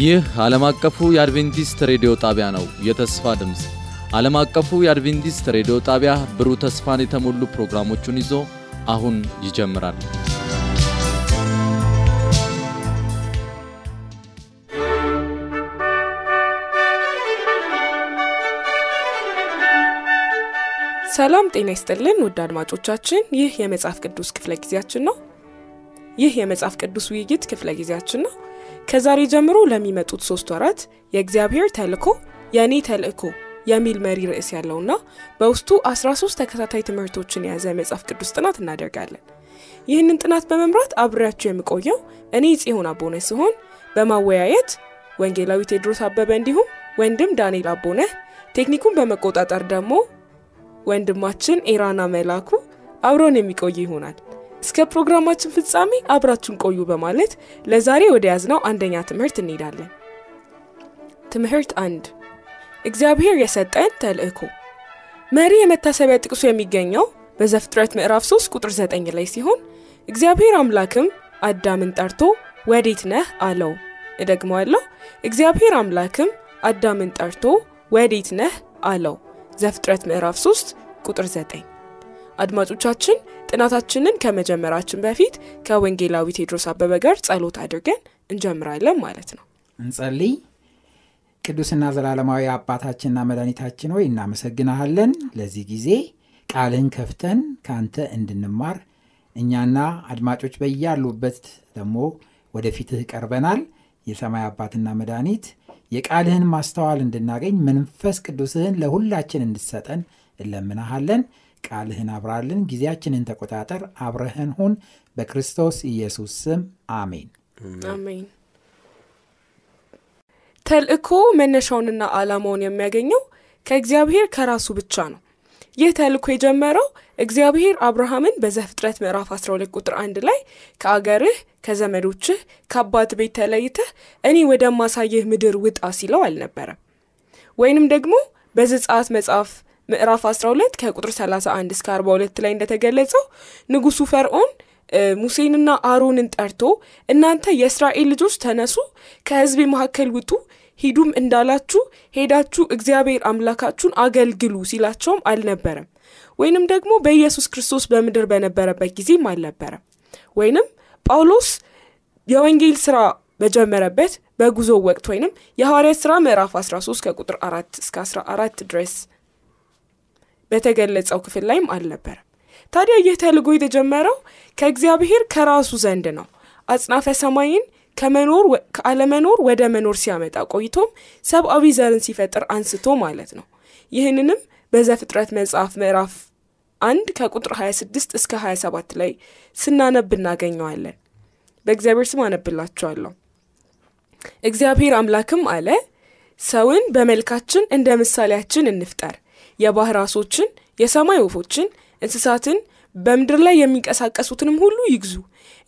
ይህ ዓለም አቀፉ የአድቬንቲስት ሬዲዮ ጣቢያ ነው። የተስፋ ድምፅ ዓለም አቀፉ የአድቬንቲስት ሬዲዮ ጣቢያ ብሩህ ተስፋን የተሞሉ ፕሮግራሞቹን ይዞ አሁን ይጀምራል። ሰላም ጤና ይስጥልን ውድ አድማጮቻችን፣ ይህ የመጽሐፍ ቅዱስ ክፍለ ጊዜያችን ነው። ይህ የመጽሐፍ ቅዱስ ውይይት ክፍለ ጊዜያችን ነው። ከዛሬ ጀምሮ ለሚመጡት ሶስት ወራት የእግዚአብሔር ተልእኮ የእኔ ተልእኮ የሚል መሪ ርዕስ ያለውና በውስጡ 13 ተከታታይ ትምህርቶችን የያዘ የመጽሐፍ ቅዱስ ጥናት እናደርጋለን። ይህንን ጥናት በመምራት አብሬያችሁ የምቆየው እኔ ጽዮን አቦነ ሲሆን በማወያየት ወንጌላዊ ቴድሮስ አበበ እንዲሁም ወንድም ዳንኤል አቦነህ፣ ቴክኒኩን በመቆጣጠር ደግሞ ወንድማችን ኤራና መላኩ አብሮን የሚቆይ ይሆናል። እስከ ፕሮግራማችን ፍጻሜ አብራችሁን ቆዩ በማለት ለዛሬ ወደ ያዝነው አንደኛ ትምህርት እንሄዳለን። ትምህርት አንድ እግዚአብሔር የሰጠን ተልእኮ። መሪ የመታሰቢያ ጥቅሱ የሚገኘው በዘፍጥረት ምዕራፍ 3 ቁጥር 9 ላይ ሲሆን እግዚአብሔር አምላክም አዳምን ጠርቶ ወዴት ነህ አለው። እደግመዋለሁ። እግዚአብሔር አምላክም አዳምን ጠርቶ ወዴት ነህ አለው። ዘፍጥረት ምዕራፍ 3 ቁጥር 9። አድማጮቻችን ጥናታችንን ከመጀመራችን በፊት ከወንጌላዊ ቴድሮስ አበበ ጋር ጸሎት አድርገን እንጀምራለን ማለት ነው። እንጸልይ። ቅዱስና ዘላለማዊ አባታችንና መድኃኒታችን ሆይ እናመሰግናሃለን ለዚህ ጊዜ ቃልህን ከፍተን ከአንተ እንድንማር እኛና አድማጮች በያሉበት ደግሞ ወደፊትህ ቀርበናል። የሰማይ አባትና መድኃኒት የቃልህን ማስተዋል እንድናገኝ መንፈስ ቅዱስህን ለሁላችን እንድሰጠን እለምናሃለን። ቃልህን አብራልን፣ ጊዜያችንን ተቆጣጠር፣ አብረህን ሁን። በክርስቶስ ኢየሱስ ስም አሜን። አሜን። ተልእኮ መነሻውንና ዓላማውን የሚያገኘው ከእግዚአብሔር ከራሱ ብቻ ነው። ይህ ተልእኮ የጀመረው እግዚአብሔር አብርሃምን በዘፍጥረት ምዕራፍ 12 ቁጥር አንድ ላይ ከአገርህ ከዘመዶችህ ከአባት ቤት ተለይተህ እኔ ወደማሳይህ ምድር ውጣ ሲለው አልነበረም። ወይንም ደግሞ በዘጸአት መጽሐፍ ምዕራፍ 12 ከቁጥር 31 እስከ 42 ላይ እንደተገለጸው ንጉሱ ፈርዖን ሙሴንና አሮንን ጠርቶ እናንተ የእስራኤል ልጆች ተነሱ፣ ከሕዝቤ መካከል ውጡ፣ ሂዱም እንዳላችሁ ሄዳችሁ እግዚአብሔር አምላካችሁን አገልግሉ ሲላቸውም አልነበረም። ወይንም ደግሞ በኢየሱስ ክርስቶስ በምድር በነበረበት ጊዜም አልነበረም። ወይንም ጳውሎስ የወንጌል ስራ በጀመረበት በጉዞ ወቅት ወይንም የሐዋርያት ስራ ምዕራፍ 13 ከቁጥር 4 እስከ 14 ድረስ በተገለጸው ክፍል ላይም አልነበረም። ታዲያ ይህ ተልእኮ የተጀመረው ከእግዚአብሔር ከራሱ ዘንድ ነው። አጽናፈ ሰማይን ከመኖር ከአለመኖር ወደ መኖር ሲያመጣ ቆይቶም ሰብአዊ ዘርን ሲፈጥር አንስቶ ማለት ነው። ይህንንም በዘፍጥረት መጽሐፍ ምዕራፍ አንድ ከቁጥር 26 እስከ 27 ላይ ስናነብ እናገኘዋለን። በእግዚአብሔር ስም አነብላችኋለሁ። እግዚአብሔር አምላክም አለ ሰውን በመልካችን እንደ ምሳሌያችን እንፍጠር፣ የባህር ዓሦችን፣ የሰማይ ወፎችን፣ እንስሳትን፣ በምድር ላይ የሚንቀሳቀሱትንም ሁሉ ይግዙ።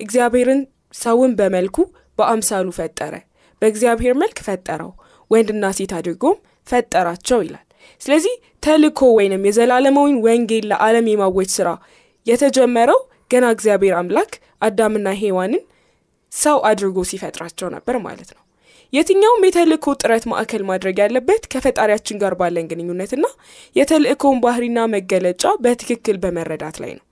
እግዚአብሔርን ሰውን በመልኩ በአምሳሉ ፈጠረ፣ በእግዚአብሔር መልክ ፈጠረው፣ ወንድና ሴት አድርጎም ፈጠራቸው ይላል። ስለዚህ ተልእኮ ወይንም የዘላለማዊን ወንጌል ለዓለም የማወጅ ስራ የተጀመረው ገና እግዚአብሔር አምላክ አዳምና ሔዋንን ሰው አድርጎ ሲፈጥራቸው ነበር ማለት ነው። የትኛውም የተልእኮ ጥረት ማዕከል ማድረግ ያለበት ከፈጣሪያችን ጋር ባለን ግንኙነትና የተልእኮውን ባህሪና መገለጫ በትክክል በመረዳት ላይ ነው።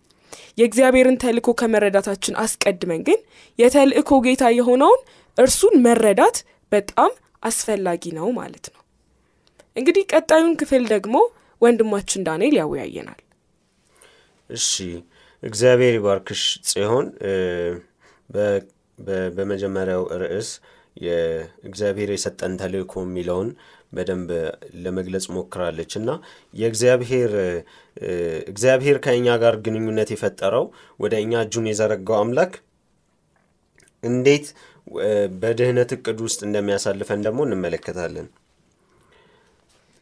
የእግዚአብሔርን ተልእኮ ከመረዳታችን አስቀድመን ግን የተልእኮ ጌታ የሆነውን እርሱን መረዳት በጣም አስፈላጊ ነው ማለት ነው። እንግዲህ ቀጣዩን ክፍል ደግሞ ወንድማችን ዳንኤል ያወያየናል። እሺ፣ እግዚአብሔር ይባርክሽ ጽዮን። በመጀመሪያው ርዕስ የእግዚአብሔር የሰጠን ተልእኮ የሚለውን በደንብ ለመግለጽ ሞክራለች እና የእግዚአብሔር እግዚአብሔር ከእኛ ጋር ግንኙነት የፈጠረው ወደ እኛ እጁን የዘረጋው አምላክ እንዴት በድህነት እቅድ ውስጥ እንደሚያሳልፈን ደግሞ እንመለከታለን።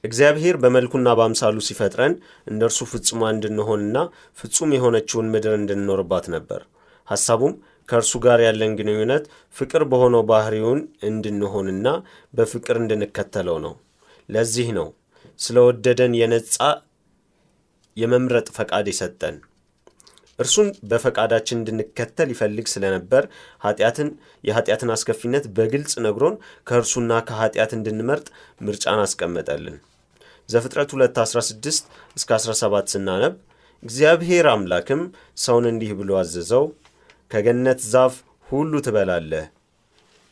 እግዚአብሔር በመልኩና በአምሳሉ ሲፈጥረን እንደ እርሱ ፍጹማ እንድንሆንና ፍጹም የሆነችውን ምድር እንድንኖርባት ነበር። ሐሳቡም ከእርሱ ጋር ያለን ግንኙነት ፍቅር በሆነው ባህሪውን እንድንሆንና በፍቅር እንድንከተለው ነው። ለዚህ ነው ስለወደደን የነጻ የመምረጥ ፈቃድ የሰጠን። እርሱን በፈቃዳችን እንድንከተል ይፈልግ ስለነበር ኃጢአትን የኃጢአትን አስከፊነት በግልጽ ነግሮን ከእርሱና ከኃጢአት እንድንመርጥ ምርጫን አስቀመጠልን። ዘፍጥረት 2 16 እስከ 17 ስናነብ እግዚአብሔር አምላክም ሰውን እንዲህ ብሎ አዘዘው፣ ከገነት ዛፍ ሁሉ ትበላለህ፣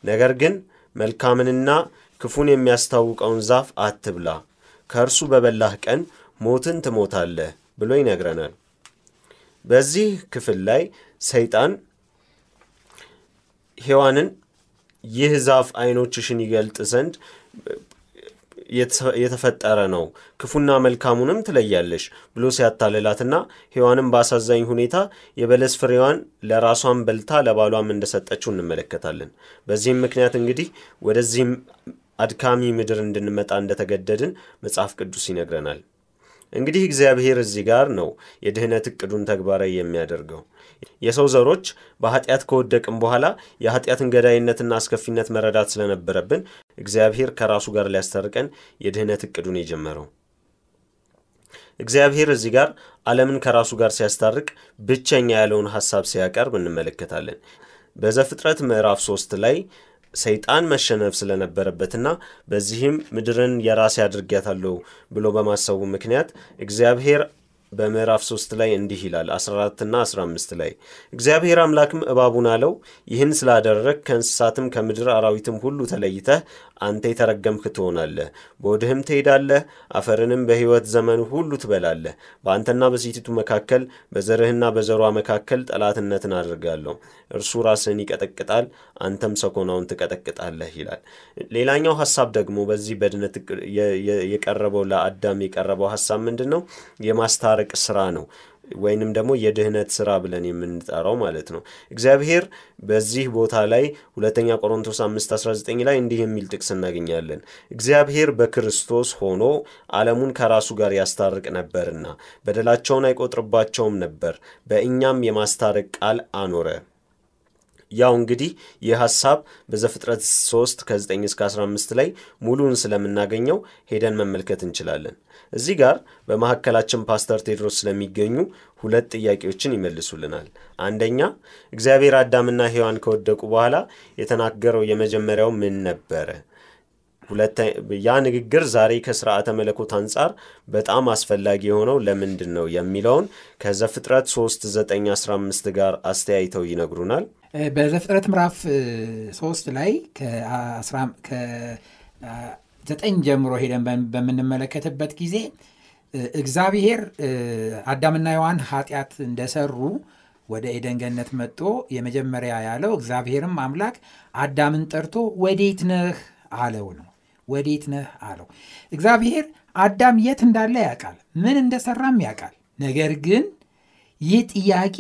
ነገር ግን መልካምንና ክፉን የሚያስታውቀውን ዛፍ አትብላ፣ ከእርሱ በበላህ ቀን ሞትን ትሞታለህ ብሎ ይነግረናል። በዚህ ክፍል ላይ ሰይጣን ሔዋንን ይህ ዛፍ ዓይኖችሽን ይገልጥ ዘንድ የተፈጠረ ነው፣ ክፉና መልካሙንም ትለያለሽ ብሎ ሲያታልላትና ሔዋንም በአሳዛኝ ሁኔታ የበለስ ፍሬዋን ለራሷን በልታ ለባሏም እንደሰጠችው እንመለከታለን። በዚህም ምክንያት እንግዲህ ወደዚህም አድካሚ ምድር እንድንመጣ እንደተገደድን መጽሐፍ ቅዱስ ይነግረናል። እንግዲህ እግዚአብሔር እዚህ ጋር ነው የድህነት እቅዱን ተግባራዊ የሚያደርገው። የሰው ዘሮች በኃጢአት ከወደቅም በኋላ የኃጢአትን ገዳይነትና አስከፊነት መረዳት ስለነበረብን እግዚአብሔር ከራሱ ጋር ሊያስታርቀን የድህነት እቅዱን የጀመረው። እግዚአብሔር እዚህ ጋር ዓለምን ከራሱ ጋር ሲያስታርቅ ብቸኛ ያለውን ሐሳብ ሲያቀርብ እንመለከታለን። በዘፍጥረት ምዕራፍ ሶስት ላይ ሰይጣን መሸነፍ ስለነበረበትና በዚህም ምድርን የራሴ አድርጊያታለሁ ብሎ በማሰቡ ምክንያት እግዚአብሔር በምዕራፍ 3 ላይ እንዲህ ይላል 14ና 15 ላይ እግዚአብሔር አምላክም እባቡን አለው ይህን ስላደረግ ከእንስሳትም ከምድር አራዊትም ሁሉ ተለይተህ አንተ የተረገምክ ትሆናለህ፣ በወድህም ትሄዳለህ፣ አፈርንም በሕይወት ዘመን ሁሉ ትበላለህ። በአንተና በሴቲቱ መካከል በዘርህና በዘሯ መካከል ጠላትነትን አድርጋለሁ። እርሱ ራስህን ይቀጠቅጣል፣ አንተም ሰኮናውን ትቀጠቅጣለህ ይላል። ሌላኛው ሀሳብ ደግሞ በዚህ በድነት የቀረበው ለአዳም የቀረበው ሀሳብ ምንድን ነው? የማስታረቅ ስራ ነው ወይንም ደግሞ የድህነት ስራ ብለን የምንጠራው ማለት ነው። እግዚአብሔር በዚህ ቦታ ላይ ሁለተኛ ቆሮንቶስ 5:19 ላይ እንዲህ የሚል ጥቅስ እናገኛለን። እግዚአብሔር በክርስቶስ ሆኖ ዓለሙን ከራሱ ጋር ያስታርቅ ነበርና በደላቸውን አይቆጥርባቸውም ነበር፣ በእኛም የማስታረቅ ቃል አኖረ። ያው እንግዲህ ይህ ሀሳብ በዘፍጥረት 3 ከ9 እስከ 15 ላይ ሙሉን ስለምናገኘው ሄደን መመልከት እንችላለን። እዚህ ጋር በመካከላችን ፓስተር ቴድሮስ ስለሚገኙ ሁለት ጥያቄዎችን ይመልሱልናል። አንደኛ እግዚአብሔር አዳምና ሔዋን ከወደቁ በኋላ የተናገረው የመጀመሪያው ምን ነበረ? ያ ንግግር ዛሬ ከስርዓተ መለኮት አንጻር በጣም አስፈላጊ የሆነው ለምንድን ነው የሚለውን ከዘፍጥረት 3 9 15 ጋር አስተያይተው ይነግሩናል። በዘፍጥረት ምዕራፍ 3 ላይ ከዘጠኝ ጀምሮ ሄደን በምንመለከትበት ጊዜ እግዚአብሔር አዳምና ሔዋን ኃጢአት እንደሰሩ ወደ ኤደን ገነት የመጀመሪያ ያለው እግዚአብሔርም አምላክ አዳምን ጠርቶ ወዴት ነህ አለው ነው። ወዴት ነህ አለው። እግዚአብሔር አዳም የት እንዳለ ያውቃል፣ ምን እንደሰራም ያውቃል። ነገር ግን ይህ ጥያቄ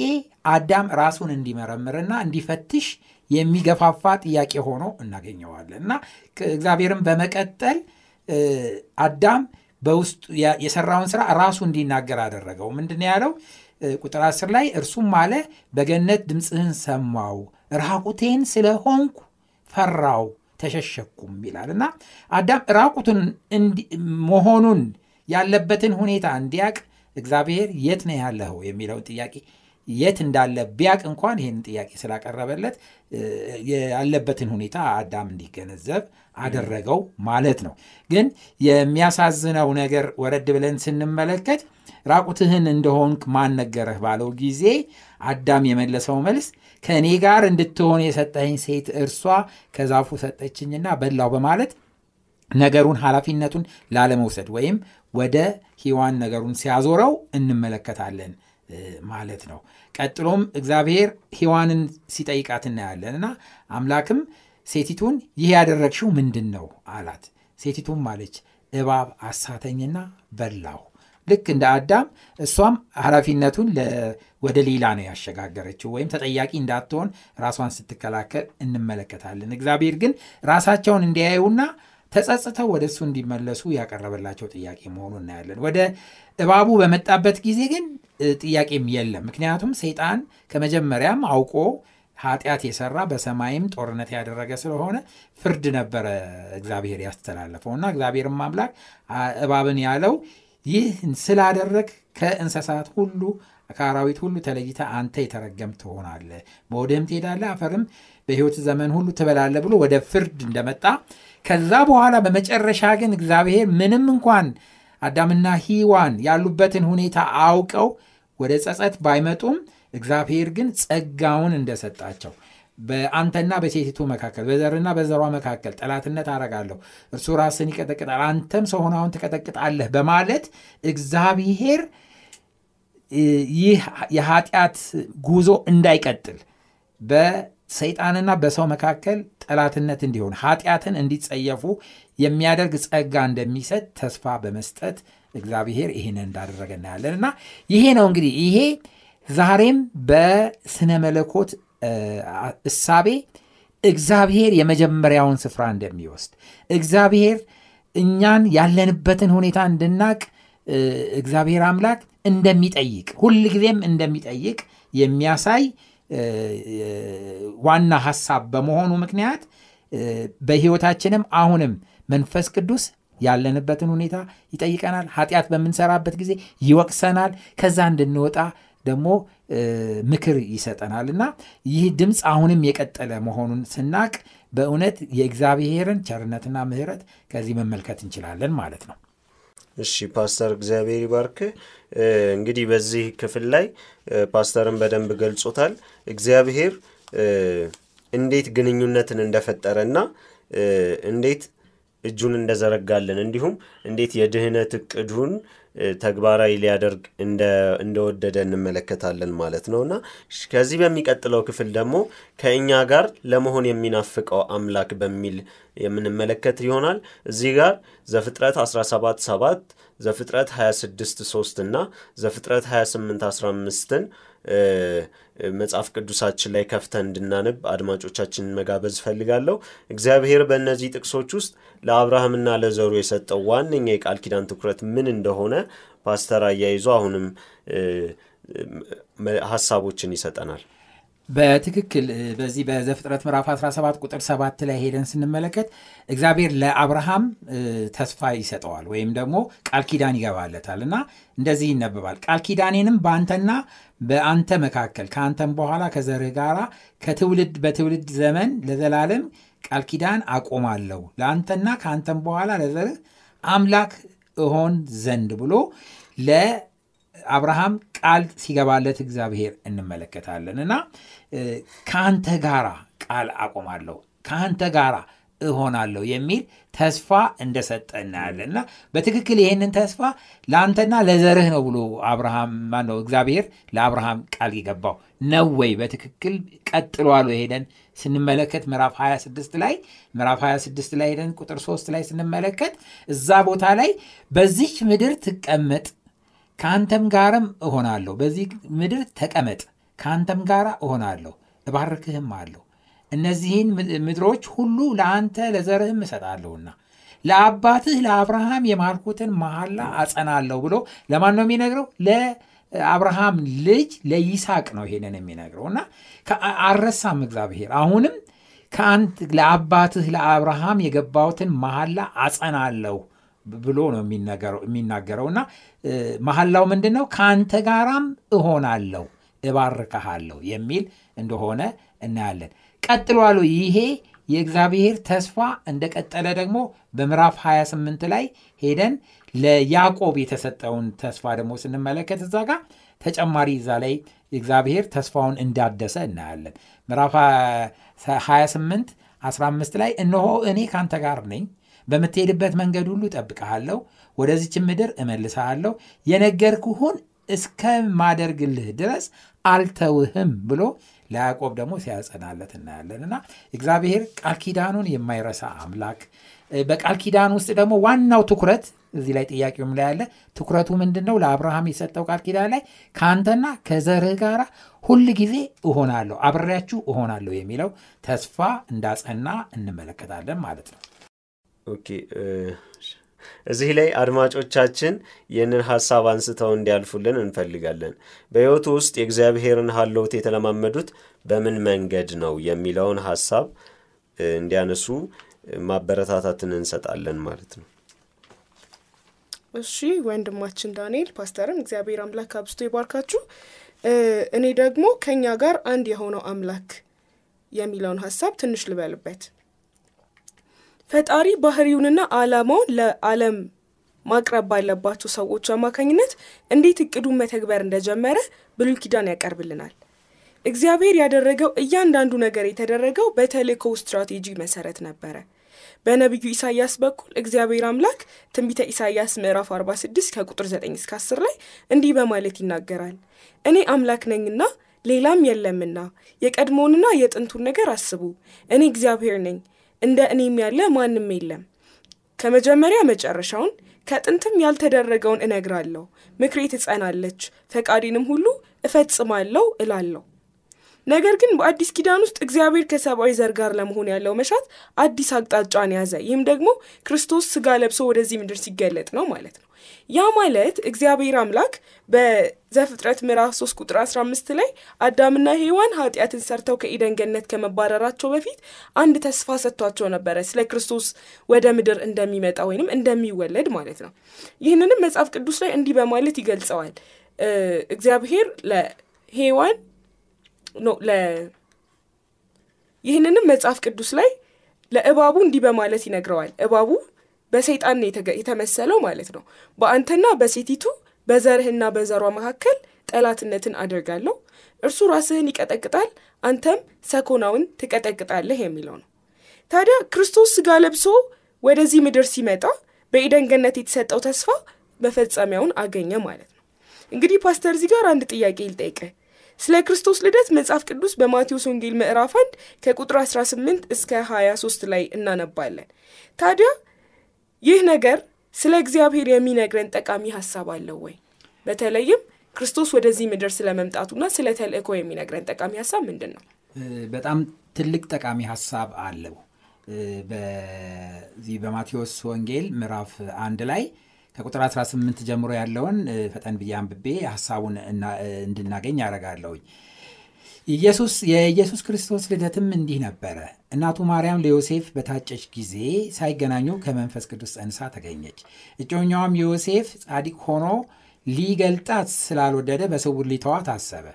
አዳም ራሱን እንዲመረምርና እንዲፈትሽ የሚገፋፋ ጥያቄ ሆኖ እናገኘዋለን እና እግዚአብሔርም በመቀጠል አዳም በውስጡ የሰራውን ስራ ራሱ እንዲናገር አደረገው። ምንድን ያለው? ቁጥር 10 ላይ እርሱም አለ በገነት ድምፅህን ሰማው፣ ራቁቴን ስለሆንኩ ፈራው ተሸሸኩም ይላል እና አዳም ራቁቱን መሆኑን ያለበትን ሁኔታ እንዲያቅ እግዚአብሔር የት ነው ያለኸው የሚለውን ጥያቄ የት እንዳለ ቢያቅ እንኳን ይህን ጥያቄ ስላቀረበለት ያለበትን ሁኔታ አዳም እንዲገነዘብ አደረገው ማለት ነው። ግን የሚያሳዝነው ነገር ወረድ ብለን ስንመለከት ራቁትህን እንደሆንክ ማን ነገረህ ባለው ጊዜ አዳም የመለሰው መልስ ከእኔ ጋር እንድትሆን የሰጠኝ ሴት እርሷ ከዛፉ ሰጠችኝና በላው በማለት ነገሩን ኃላፊነቱን ላለመውሰድ ወይም ወደ ሔዋን ነገሩን ሲያዞረው እንመለከታለን ማለት ነው። ቀጥሎም እግዚአብሔር ሔዋንን ሲጠይቃት እናያለን እና አምላክም ሴቲቱን ይህ ያደረግሽው ምንድን ነው አላት። ሴቲቱም አለች እባብ አሳተኝና በላሁ። ልክ እንደ አዳም እሷም ኃላፊነቱን ወደ ሌላ ነው ያሸጋገረችው ወይም ተጠያቂ እንዳትሆን ራሷን ስትከላከል እንመለከታለን። እግዚአብሔር ግን ራሳቸውን እንዲያዩና ተጸጽተው ወደ እሱ እንዲመለሱ ያቀረበላቸው ጥያቄ መሆኑን እናያለን። ወደ እባቡ በመጣበት ጊዜ ግን ጥያቄም የለም። ምክንያቱም ሰይጣን ከመጀመሪያም አውቆ ኃጢአት የሰራ በሰማይም ጦርነት ያደረገ ስለሆነ ፍርድ ነበረ እግዚአብሔር ያስተላለፈው እና እግዚአብሔርም አምላክ እባብን ያለው ይህ ስላደረግ ከእንስሳት ሁሉ ከአራዊት ሁሉ ተለይተ አንተ የተረገም ትሆናለህ፣ በወደህም ትሄዳለህ፣ አፈርም በሕይወት ዘመን ሁሉ ትበላለህ ብሎ ወደ ፍርድ እንደመጣ ከዛ በኋላ በመጨረሻ ግን እግዚአብሔር ምንም እንኳን አዳምና ሔዋን ያሉበትን ሁኔታ አውቀው ወደ ጸጸት ባይመጡም እግዚአብሔር ግን ጸጋውን እንደሰጣቸው በአንተና በሴቲቱ መካከል በዘርና በዘሯ መካከል ጠላትነት አረጋለሁ፣ እርሱ ራስን ይቀጠቅጣል፣ አንተም ሰው ትቀጠቅጣለህ በማለት እግዚአብሔር ይህ የኃጢአት ጉዞ እንዳይቀጥል በሰይጣንና በሰው መካከል ጠላትነት እንዲሆን ኃጢአትን እንዲጸየፉ የሚያደርግ ጸጋ እንደሚሰጥ ተስፋ በመስጠት እግዚአብሔር ይህን እንዳደረገ እናያለን። እና ይሄ ነው እንግዲህ ይሄ ዛሬም በስነ መለኮት እሳቤ እግዚአብሔር የመጀመሪያውን ስፍራ እንደሚወስድ እግዚአብሔር እኛን ያለንበትን ሁኔታ እንድናቅ እግዚአብሔር አምላክ እንደሚጠይቅ ሁል ጊዜም እንደሚጠይቅ የሚያሳይ ዋና ሐሳብ በመሆኑ ምክንያት በሕይወታችንም አሁንም መንፈስ ቅዱስ ያለንበትን ሁኔታ ይጠይቀናል። ኃጢአት በምንሰራበት ጊዜ ይወቅሰናል። ከዛ እንድንወጣ ደግሞ ምክር ይሰጠናል እና ይህ ድምፅ አሁንም የቀጠለ መሆኑን ስናቅ በእውነት የእግዚአብሔርን ቸርነትና ምሕረት ከዚህ መመልከት እንችላለን ማለት ነው። እሺ ፓስተር እግዚአብሔር ይባርክ። እንግዲህ በዚህ ክፍል ላይ ፓስተርን በደንብ ገልጾታል። እግዚአብሔር እንዴት ግንኙነትን እንደፈጠረና እንዴት እጁን እንደዘረጋልን እንዲሁም እንዴት የድህነት እቅዱን ተግባራዊ ሊያደርግ እንደወደደ እንመለከታለን ማለት ነው እና ከዚህ በሚቀጥለው ክፍል ደግሞ ከእኛ ጋር ለመሆን የሚናፍቀው አምላክ በሚል የምንመለከት ይሆናል። እዚህ ጋር ዘፍጥረት 17 7 ዘፍጥረት 26 3 እና ዘፍጥረት 28 15ን መጽሐፍ ቅዱሳችን ላይ ከፍተን እንድናነብ አድማጮቻችንን መጋበዝ እፈልጋለሁ። እግዚአብሔር በእነዚህ ጥቅሶች ውስጥ ለአብርሃምና ለዘሩ የሰጠው ዋነኛ የቃል ኪዳን ትኩረት ምን እንደሆነ ፓስተር አያይዞ አሁንም ሀሳቦችን ይሰጠናል። በትክክል በዚህ በዘፍጥረት ምዕራፍ 17 ቁጥር 7 ላይ ሄደን ስንመለከት እግዚአብሔር ለአብርሃም ተስፋ ይሰጠዋል ወይም ደግሞ ቃል ኪዳን ይገባለታል እና እንደዚህ ይነበባል። ቃል ኪዳኔንም በአንተና በአንተ መካከል ከአንተም በኋላ ከዘርህ ጋር ከትውልድ በትውልድ ዘመን ለዘላለም ቃል ኪዳን አቆማለሁ ለአንተና ከአንተም በኋላ ለዘርህ አምላክ እሆን ዘንድ ብሎ ለአብርሃም ቃል ሲገባለት እግዚአብሔር እንመለከታለን እና ከአንተ ጋራ ቃል አቆማለሁ ከአንተ ጋራ እሆናለሁ የሚል ተስፋ እንደሰጠ እናያለን እና በትክክል ይህንን ተስፋ ለአንተና ለዘርህ ነው ብሎ አብርሃም ማነው እግዚአብሔር ለአብርሃም ቃል የገባው ነው ወይ? በትክክል ቀጥሏል ሄደን ስንመለከት ምዕራፍ 26 ላይ ምዕራፍ 26 ላይ ሄደን ቁጥር 3 ላይ ስንመለከት እዛ ቦታ ላይ በዚች ምድር ትቀመጥ ከአንተም ጋርም እሆናለሁ፣ በዚህ ምድር ተቀመጥ ከአንተም ጋር እሆናለሁ፣ እባርክህም አለሁ። እነዚህን ምድሮች ሁሉ ለአንተ ለዘርህም እሰጣለሁና ለአባትህ ለአብርሃም የማልኩትን መሐላ አጸናለሁ ብሎ ለማን ነው የሚነግረው? ለአብርሃም ልጅ ለይስሐቅ ነው ይሄንን የሚነግረው። እና አልረሳም እግዚአብሔር አሁንም ለአባትህ ለአብርሃም የገባሁትን መሐላ አጸናለሁ ብሎ ነው የሚናገረው እና መሐላው ምንድን ነው? ከአንተ ጋራም እሆናለሁ እባርክሃለሁ የሚል እንደሆነ እናያለን። ቀጥሏሉ። ይሄ የእግዚአብሔር ተስፋ እንደቀጠለ ደግሞ በምዕራፍ 28 ላይ ሄደን ለያዕቆብ የተሰጠውን ተስፋ ደግሞ ስንመለከት እዛ ጋር ተጨማሪ እዛ ላይ እግዚአብሔር ተስፋውን እንዳደሰ እናያለን። ምዕራፍ 28 15 ላይ እነሆ እኔ ካንተ ጋር ነኝ፣ በምትሄድበት መንገድ ሁሉ እጠብቅሃለሁ፣ ወደዚች ምድር እመልስሃለሁ፣ የነገርኩህን እስከማደርግልህ ድረስ አልተውህም ብሎ ለያዕቆብ ደግሞ ሲያጸናለት እናያለን። እና እግዚአብሔር ቃል ኪዳኑን የማይረሳ አምላክ። በቃል ኪዳን ውስጥ ደግሞ ዋናው ትኩረት እዚህ ላይ ጥያቄውም ላይ ያለ ትኩረቱ ምንድን ነው? ለአብርሃም የሰጠው ቃል ኪዳን ላይ ከአንተና ከዘርህ ጋር ሁል ጊዜ እሆናለሁ አብሬያችሁ እሆናለሁ የሚለው ተስፋ እንዳጸና እንመለከታለን ማለት ነው። okay እዚህ ላይ አድማጮቻችን ይህንን ሀሳብ አንስተው እንዲያልፉልን እንፈልጋለን። በሕይወቱ ውስጥ የእግዚአብሔርን ሀለውት የተለማመዱት በምን መንገድ ነው የሚለውን ሀሳብ እንዲያነሱ ማበረታታትን እንሰጣለን ማለት ነው። እሺ ወንድማችን ዳንኤል ፓስተርም እግዚአብሔር አምላክ አብስቶ ይባርካችሁ። እኔ ደግሞ ከኛ ጋር አንድ የሆነው አምላክ የሚለውን ሀሳብ ትንሽ ልበልበት። ፈጣሪ ባህሪውንና አላማውን ለዓለም ማቅረብ ባለባቸው ሰዎች አማካኝነት እንዴት እቅዱን መተግበር እንደጀመረ ብሉይ ኪዳን ያቀርብልናል። እግዚአብሔር ያደረገው እያንዳንዱ ነገር የተደረገው በተልእኮው ስትራቴጂ መሰረት ነበረ። በነቢዩ ኢሳይያስ በኩል እግዚአብሔር አምላክ ትንቢተ ኢሳይያስ ምዕራፍ 46 ከቁጥር 9 እስከ 10 ላይ እንዲህ በማለት ይናገራል። እኔ አምላክ ነኝና ሌላም የለምና የቀድሞውንና የጥንቱን ነገር አስቡ። እኔ እግዚአብሔር ነኝ፣ እንደ እኔም ያለ ማንም የለም። ከመጀመሪያ መጨረሻውን ከጥንትም ያልተደረገውን እነግራለሁ። ምክሬ ትጸናለች፣ ፈቃዴንም ሁሉ እፈጽማለሁ እላለሁ። ነገር ግን በአዲስ ኪዳን ውስጥ እግዚአብሔር ከሰብአዊ ዘር ጋር ለመሆን ያለው መሻት አዲስ አቅጣጫን ያዘ። ይህም ደግሞ ክርስቶስ ስጋ ለብሶ ወደዚህ ምድር ሲገለጥ ነው ማለት ነው። ያ ማለት እግዚአብሔር አምላክ በዘፍጥረት ምዕራፍ 3 ቁጥር 15 ላይ አዳምና ሔዋን ኃጢአትን ሰርተው ከኢደን ገነት ከመባረራቸው በፊት አንድ ተስፋ ሰጥቷቸው ነበረ፣ ስለ ክርስቶስ ወደ ምድር እንደሚመጣ ወይንም እንደሚወለድ ማለት ነው። ይህንንም መጽሐፍ ቅዱስ ላይ እንዲህ በማለት ይገልጸዋል። እግዚአብሔር ለሔዋን ለ ይህንንም መጽሐፍ ቅዱስ ላይ ለእባቡ እንዲህ በማለት ይነግረዋል። እባቡ በሰይጣን የተመሰለው ማለት ነው። በአንተና በሴቲቱ በዘርህና በዘሯ መካከል ጠላትነትን አደርጋለሁ፣ እርሱ ራስህን ይቀጠቅጣል፣ አንተም ሰኮናውን ትቀጠቅጣለህ የሚለው ነው። ታዲያ ክርስቶስ ስጋ ለብሶ ወደዚህ ምድር ሲመጣ በኢደን ገነት የተሰጠው ተስፋ መፈጸሚያውን አገኘ ማለት ነው። እንግዲህ ፓስተር እዚህ ጋር አንድ ጥያቄ ልጠይቅህ። ስለ ክርስቶስ ልደት መጽሐፍ ቅዱስ በማቴዎስ ወንጌል ምዕራፍ 1 ከቁጥር 18 እስከ 23 ላይ እናነባለን። ታዲያ ይህ ነገር ስለ እግዚአብሔር የሚነግረን ጠቃሚ ሀሳብ አለው ወይ? በተለይም ክርስቶስ ወደዚህ ምድር ስለ መምጣቱና ስለ ተልእኮ የሚነግረን ጠቃሚ ሀሳብ ምንድን ነው? በጣም ትልቅ ጠቃሚ ሀሳብ አለው። በዚህ በማቴዎስ ወንጌል ምዕራፍ አንድ ላይ ከቁጥር 18 ጀምሮ ያለውን ፈጠን ብዬ አንብቤ ሀሳቡን እንድናገኝ ያደርጋለሁኝ። ኢየሱስ የኢየሱስ ክርስቶስ ልደትም እንዲህ ነበረ። እናቱ ማርያም ለዮሴፍ በታጨች ጊዜ ሳይገናኙ ከመንፈስ ቅዱስ ጸንሳ ተገኘች። እጮኛዋም ዮሴፍ ጻድቅ ሆኖ ሊገልጣት ስላልወደደ በስውር ሊተዋት አሰበ።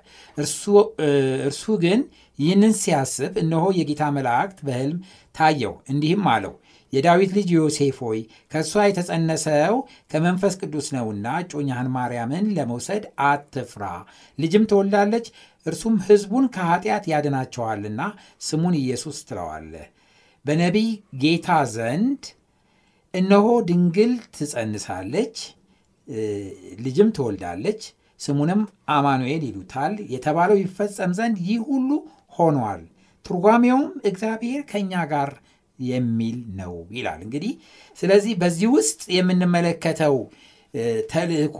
እርሱ ግን ይህንን ሲያስብ እነሆ የጌታ መላእክት በሕልም ታየው፣ እንዲህም አለው የዳዊት ልጅ ዮሴፍ ሆይ ከእሷ የተጸነሰው ከመንፈስ ቅዱስ ነውና እጮኛህን ማርያምን ለመውሰድ አትፍራ፣ ልጅም ትወልዳለች፣ እርሱም ሕዝቡን ከኃጢአት ያድናቸዋልና ስሙን ኢየሱስ ትለዋለህ። በነቢይ ጌታ ዘንድ እነሆ ድንግል ትጸንሳለች፣ ልጅም ትወልዳለች፣ ስሙንም አማኑኤል ይሉታል የተባለው ይፈጸም ዘንድ ይህ ሁሉ ሆኗል። ትርጓሜውም እግዚአብሔር ከእኛ ጋር የሚል ነው ይላል። እንግዲህ ስለዚህ በዚህ ውስጥ የምንመለከተው ተልእኮ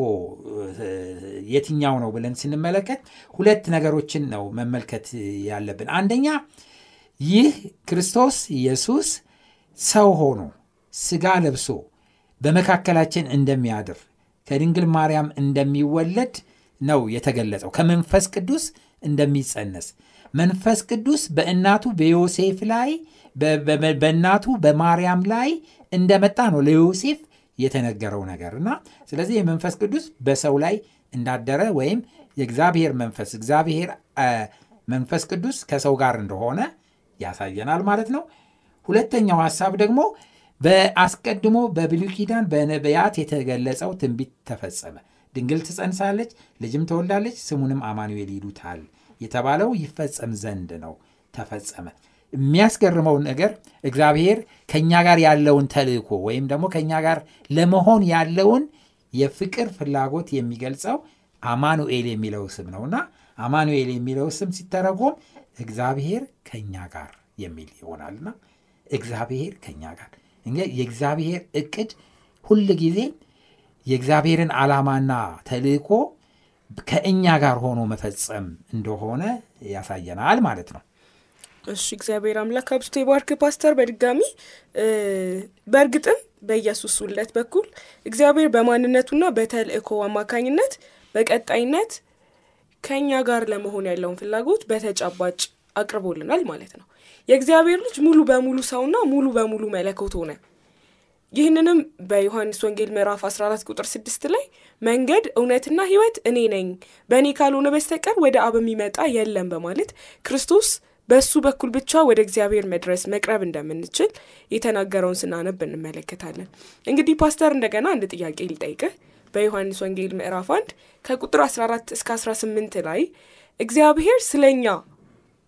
የትኛው ነው ብለን ስንመለከት ሁለት ነገሮችን ነው መመልከት ያለብን። አንደኛ ይህ ክርስቶስ ኢየሱስ ሰው ሆኖ ስጋ ለብሶ በመካከላችን እንደሚያድር ከድንግል ማርያም እንደሚወለድ ነው የተገለጸው። ከመንፈስ ቅዱስ እንደሚጸነስ መንፈስ ቅዱስ በእናቱ በዮሴፍ ላይ በእናቱ በማርያም ላይ እንደመጣ ነው ለዮሴፍ የተነገረው ነገር እና ስለዚህ የመንፈስ ቅዱስ በሰው ላይ እንዳደረ ወይም የእግዚአብሔር መንፈስ እግዚአብሔር መንፈስ ቅዱስ ከሰው ጋር እንደሆነ ያሳየናል ማለት ነው። ሁለተኛው ሀሳብ ደግሞ በአስቀድሞ በብሉይ ኪዳን በነቢያት የተገለጸው ትንቢት ተፈጸመ። ድንግል ትጸንሳለች፣ ልጅም ትወልዳለች፣ ስሙንም አማኑኤል ይሉታል የተባለው ይፈጸም ዘንድ ነው። ተፈጸመ። የሚያስገርመው ነገር እግዚአብሔር ከእኛ ጋር ያለውን ተልእኮ ወይም ደግሞ ከእኛ ጋር ለመሆን ያለውን የፍቅር ፍላጎት የሚገልጸው አማኑኤል የሚለው ስም ነውና አማኑኤል የሚለው ስም ሲተረጎም እግዚአብሔር ከእኛ ጋር የሚል ይሆናልና እግዚአብሔር ከእኛ ጋር የእግዚአብሔር እቅድ ሁል ጊዜ የእግዚአብሔርን ዓላማና ተልእኮ ከእኛ ጋር ሆኖ መፈጸም እንደሆነ ያሳየናል ማለት ነው። እሺ እግዚአብሔር አምላክ አብዝቶ ይባርክ ፓስተር። በድጋሚ በእርግጥም በኢየሱስ ውለት በኩል እግዚአብሔር በማንነቱና በተልእኮ አማካኝነት በቀጣይነት ከእኛ ጋር ለመሆን ያለውን ፍላጎት በተጨባጭ አቅርቦልናል ማለት ነው። የእግዚአብሔር ልጅ ሙሉ በሙሉ ሰውና ሙሉ በሙሉ መለኮት ሆነ። ይህንንም በዮሐንስ ወንጌል ምዕራፍ 14 ቁጥር 6 ላይ መንገድ እውነትና ሕይወት እኔ ነኝ፣ በእኔ ካልሆነ በስተቀር ወደ አብ የሚመጣ የለም በማለት ክርስቶስ በሱ በኩል ብቻ ወደ እግዚአብሔር መድረስ መቅረብ እንደምንችል የተናገረውን ስናነብ እንመለከታለን። እንግዲህ ፓስተር እንደገና አንድ ጥያቄ ሊጠይቅህ በዮሐንስ ወንጌል ምዕራፍ 1 ከቁጥር 14 እስከ 18 ላይ እግዚአብሔር ስለኛ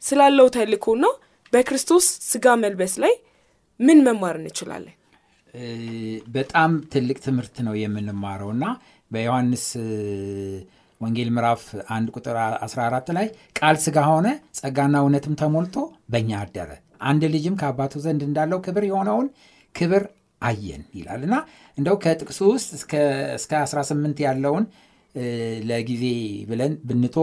ስላለው ተልእኮና በክርስቶስ ስጋ መልበስ ላይ ምን መማር እንችላለን? በጣም ትልቅ ትምህርት ነው የምንማረው እና በዮሐንስ ወንጌል ምዕራፍ 1 ቁጥር 14 ላይ ቃል ስጋ ሆነ ጸጋና እውነትም ተሞልቶ በእኛ አደረ። አንድ ልጅም ከአባቱ ዘንድ እንዳለው ክብር የሆነውን ክብር አየን ይላል እና እንደው ከጥቅሱ ውስጥ እስከ 18 ያለውን ለጊዜ ብለን ብንቶ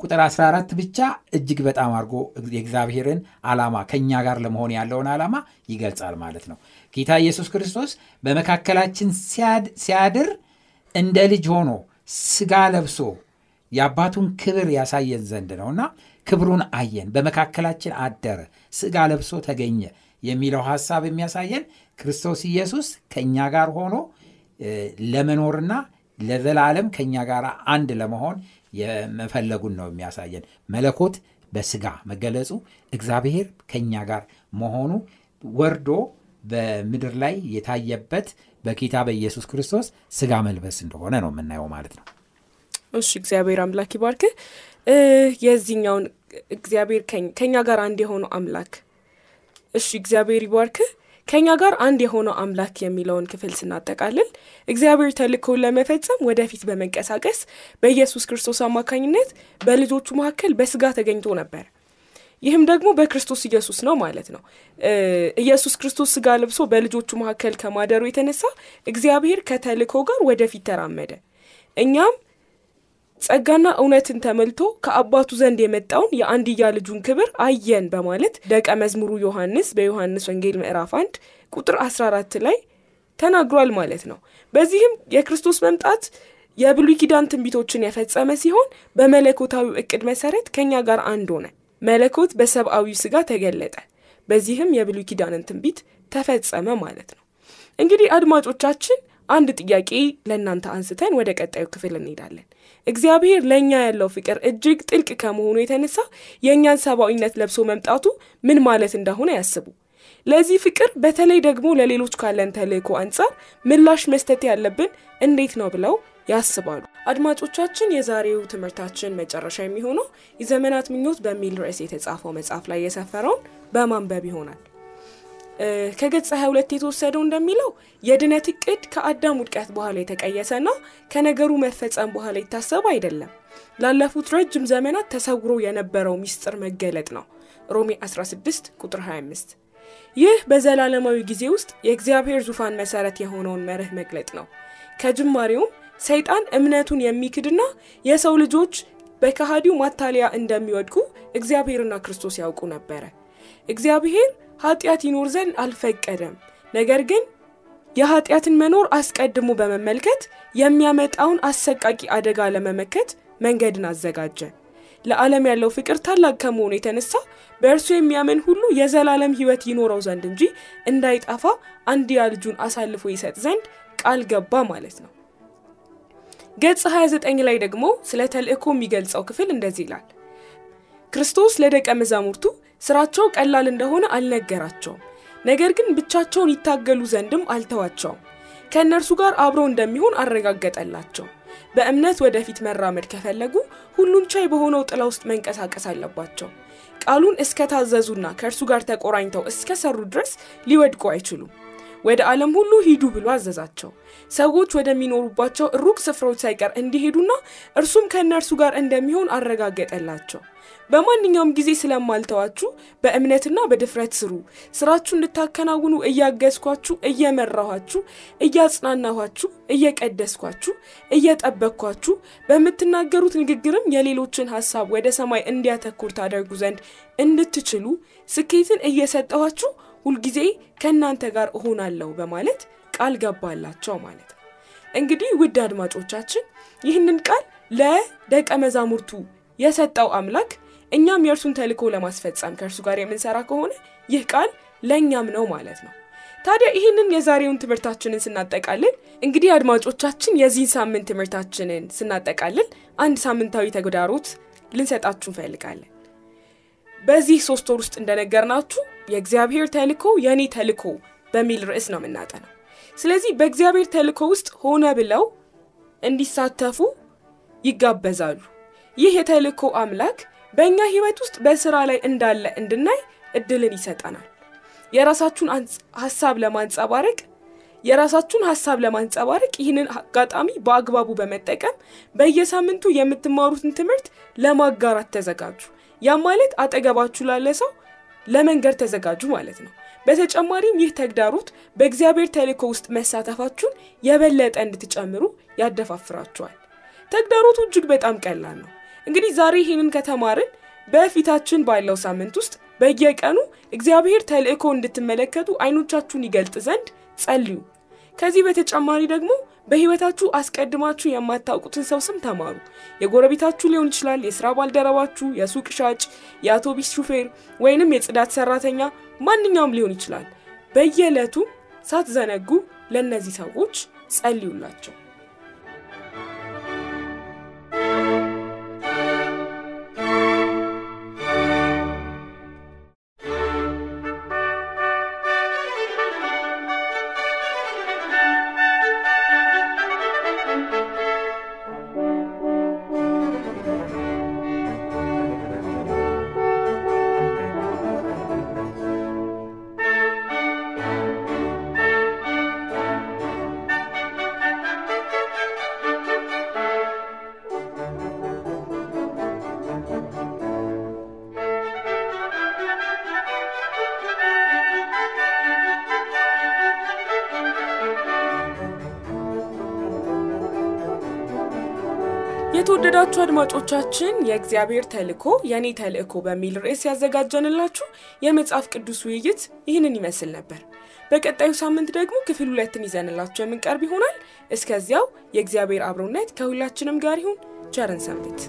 ቁጥር 14 ብቻ እጅግ በጣም አድርጎ የእግዚአብሔርን ዓላማ ከእኛ ጋር ለመሆን ያለውን ዓላማ ይገልጻል ማለት ነው። ጌታ ኢየሱስ ክርስቶስ በመካከላችን ሲያድር እንደ ልጅ ሆኖ ስጋ ለብሶ የአባቱን ክብር ያሳየን ዘንድ ነውና ክብሩን አየን፣ በመካከላችን አደረ፣ ስጋ ለብሶ ተገኘ የሚለው ሐሳብ የሚያሳየን ክርስቶስ ኢየሱስ ከእኛ ጋር ሆኖ ለመኖርና ለዘላለም ከእኛ ጋር አንድ ለመሆን የመፈለጉን ነው የሚያሳየን። መለኮት በስጋ መገለጹ እግዚአብሔር ከእኛ ጋር መሆኑ ወርዶ በምድር ላይ የታየበት በጌታ በኢየሱስ ክርስቶስ ስጋ መልበስ እንደሆነ ነው የምናየው ማለት ነው። እሺ እግዚአብሔር አምላክ ይባርክህ። የዚህኛውን እግዚአብሔር ከኛ ጋር አንድ የሆነው አምላክ እሺ እግዚአብሔር ይባርክህ። ከኛ ጋር አንድ የሆነው አምላክ የሚለውን ክፍል ስናጠቃልል እግዚአብሔር ተልእኮውን ለመፈጸም ወደፊት በመንቀሳቀስ በኢየሱስ ክርስቶስ አማካኝነት በልጆቹ መካከል በስጋ ተገኝቶ ነበር። ይህም ደግሞ በክርስቶስ ኢየሱስ ነው ማለት ነው። ኢየሱስ ክርስቶስ ስጋ ለብሶ በልጆቹ መካከል ከማደሩ የተነሳ እግዚአብሔር ከተልእኮ ጋር ወደፊት ተራመደ። እኛም ጸጋና እውነትን ተመልቶ ከአባቱ ዘንድ የመጣውን የአንድያ ልጁን ክብር አየን በማለት ደቀ መዝሙሩ ዮሐንስ በዮሐንስ ወንጌል ምዕራፍ 1 ቁጥር 14 ላይ ተናግሯል ማለት ነው። በዚህም የክርስቶስ መምጣት የብሉይ ኪዳን ትንቢቶችን የፈጸመ ሲሆን በመለኮታዊው እቅድ መሰረት ከእኛ ጋር አንድ ሆነ። መለኮት በሰብአዊ ስጋ ተገለጠ። በዚህም የብሉይ ኪዳንን ትንቢት ተፈጸመ ማለት ነው። እንግዲህ አድማጮቻችን አንድ ጥያቄ ለእናንተ አንስተን ወደ ቀጣዩ ክፍል እንሄዳለን። እግዚአብሔር ለእኛ ያለው ፍቅር እጅግ ጥልቅ ከመሆኑ የተነሳ የእኛን ሰብአዊነት ለብሶ መምጣቱ ምን ማለት እንደሆነ ያስቡ። ለዚህ ፍቅር በተለይ ደግሞ ለሌሎች ካለን ተልእኮ አንጻር ምላሽ መስጠት ያለብን እንዴት ነው ብለው ያስባሉ። አድማጮቻችን፣ የዛሬው ትምህርታችን መጨረሻ የሚሆነው የዘመናት ምኞት በሚል ርዕስ የተጻፈው መጽሐፍ ላይ የሰፈረውን በማንበብ ይሆናል። ከገጽ 22 የተወሰደው እንደሚለው የድነት እቅድ ከአዳም ውድቀት በኋላ የተቀየሰና ከነገሩ መፈጸም በኋላ የታሰበ አይደለም። ላለፉት ረጅም ዘመናት ተሰውሮ የነበረው ሚስጥር መገለጥ ነው። ሮሜ 16 ቁጥር 25 ይህ በዘላለማዊ ጊዜ ውስጥ የእግዚአብሔር ዙፋን መሰረት የሆነውን መርህ መግለጥ ነው። ከጅማሬውም ሰይጣን እምነቱን የሚክድና የሰው ልጆች በከሃዲው ማታለያ እንደሚወድቁ እግዚአብሔርና ክርስቶስ ያውቁ ነበረ። እግዚአብሔር ኃጢአት ይኖር ዘንድ አልፈቀደም። ነገር ግን የኃጢአትን መኖር አስቀድሞ በመመልከት የሚያመጣውን አሰቃቂ አደጋ ለመመከት መንገድን አዘጋጀ። ለዓለም ያለው ፍቅር ታላቅ ከመሆኑ የተነሳ በእርሱ የሚያምን ሁሉ የዘላለም ሕይወት ይኖረው ዘንድ እንጂ እንዳይጠፋ አንድያ ልጁን አሳልፎ ይሰጥ ዘንድ ቃል ገባ ማለት ነው። ገጽ 29 ላይ ደግሞ ስለ ተልእኮ የሚገልጸው ክፍል እንደዚህ ይላል። ክርስቶስ ለደቀ መዛሙርቱ ስራቸው ቀላል እንደሆነ አልነገራቸውም። ነገር ግን ብቻቸውን ይታገሉ ዘንድም አልተዋቸውም። ከእነርሱ ጋር አብሮ እንደሚሆን አረጋገጠላቸው። በእምነት ወደፊት መራመድ ከፈለጉ ሁሉን ቻይ በሆነው ጥላ ውስጥ መንቀሳቀስ አለባቸው። ቃሉን እስከ ታዘዙና ከእርሱ ጋር ተቆራኝተው እስከ ሰሩ ድረስ ሊወድቁ አይችሉም። ወደ ዓለም ሁሉ ሂዱ ብሎ አዘዛቸው። ሰዎች ወደሚኖሩባቸው ሩቅ ስፍራዎች ሳይቀር እንዲሄዱና እርሱም ከእነርሱ ጋር እንደሚሆን አረጋገጠላቸው። በማንኛውም ጊዜ ስለማልተዋችሁ በእምነትና በድፍረት ስሩ። ስራችሁ እንድታከናውኑ እያገዝኳችሁ፣ እየመራኋችሁ፣ እያጽናናኋችሁ፣ እየቀደስኳችሁ፣ እየጠበቅኳችሁ በምትናገሩት ንግግርም የሌሎችን ሀሳብ ወደ ሰማይ እንዲያተኩር ታደርጉ ዘንድ እንድትችሉ ስኬትን እየሰጠኋችሁ ሁልጊዜ ከእናንተ ጋር እሆናለሁ በማለት ቃል ገባላቸው ማለት ነው። እንግዲህ ውድ አድማጮቻችን ይህንን ቃል ለደቀ መዛሙርቱ የሰጠው አምላክ እኛም የእርሱን ተልእኮ ለማስፈጸም ከእርሱ ጋር የምንሰራ ከሆነ ይህ ቃል ለእኛም ነው ማለት ነው። ታዲያ ይህንን የዛሬውን ትምህርታችንን ስናጠቃልል እንግዲህ አድማጮቻችን የዚህን ሳምንት ትምህርታችንን ስናጠቃልል አንድ ሳምንታዊ ተግዳሮት ልንሰጣችሁ እንፈልጋለን። በዚህ ሶስት ወር ውስጥ እንደነገርናችሁ የእግዚአብሔር ተልኮ የእኔ ተልኮ በሚል ርዕስ ነው የምናጠነው። ስለዚህ በእግዚአብሔር ተልኮ ውስጥ ሆነ ብለው እንዲሳተፉ ይጋበዛሉ። ይህ የተልኮ አምላክ በእኛ ህይወት ውስጥ በስራ ላይ እንዳለ እንድናይ እድልን ይሰጠናል። የራሳችሁን ሀሳብ ለማንጸባረቅ የራሳችሁን ሀሳብ ለማንጸባረቅ ይህንን አጋጣሚ በአግባቡ በመጠቀም በየሳምንቱ የምትማሩትን ትምህርት ለማጋራት ተዘጋጁ። ያም ማለት አጠገባችሁ ላለ ሰው ለመንገድ ተዘጋጁ ማለት ነው። በተጨማሪም ይህ ተግዳሮት በእግዚአብሔር ተልእኮ ውስጥ መሳተፋችሁን የበለጠ እንድትጨምሩ ያደፋፍራችኋል። ተግዳሮቱ እጅግ በጣም ቀላል ነው። እንግዲህ ዛሬ ይህንን ከተማርን በፊታችን ባለው ሳምንት ውስጥ በየቀኑ እግዚአብሔር ተልእኮ እንድትመለከቱ አይኖቻችሁን ይገልጥ ዘንድ ጸልዩ። ከዚህ በተጨማሪ ደግሞ በህይወታችሁ አስቀድማችሁ የማታውቁትን ሰው ስም ተማሩ። የጎረቤታችሁ ሊሆን ይችላል፣ የስራ ባልደረባችሁ፣ የሱቅ ሻጭ፣ የአውቶቢስ ሹፌር ወይንም የጽዳት ሰራተኛ፣ ማንኛውም ሊሆን ይችላል። በየዕለቱ ሳትዘነጉ ለእነዚህ ሰዎች ጸልዩላቸው። የተወደዳችሁ አድማጮቻችን የእግዚአብሔር ተልእኮ የእኔ ተልእኮ በሚል ርዕስ ያዘጋጀንላችሁ የመጽሐፍ ቅዱስ ውይይት ይህንን ይመስል ነበር። በቀጣዩ ሳምንት ደግሞ ክፍል ሁለትን ይዘንላቸው የምንቀርብ ይሆናል። እስከዚያው የእግዚአብሔር አብሮነት ከሁላችንም ጋር ይሁን። ቸርን ሰንብት።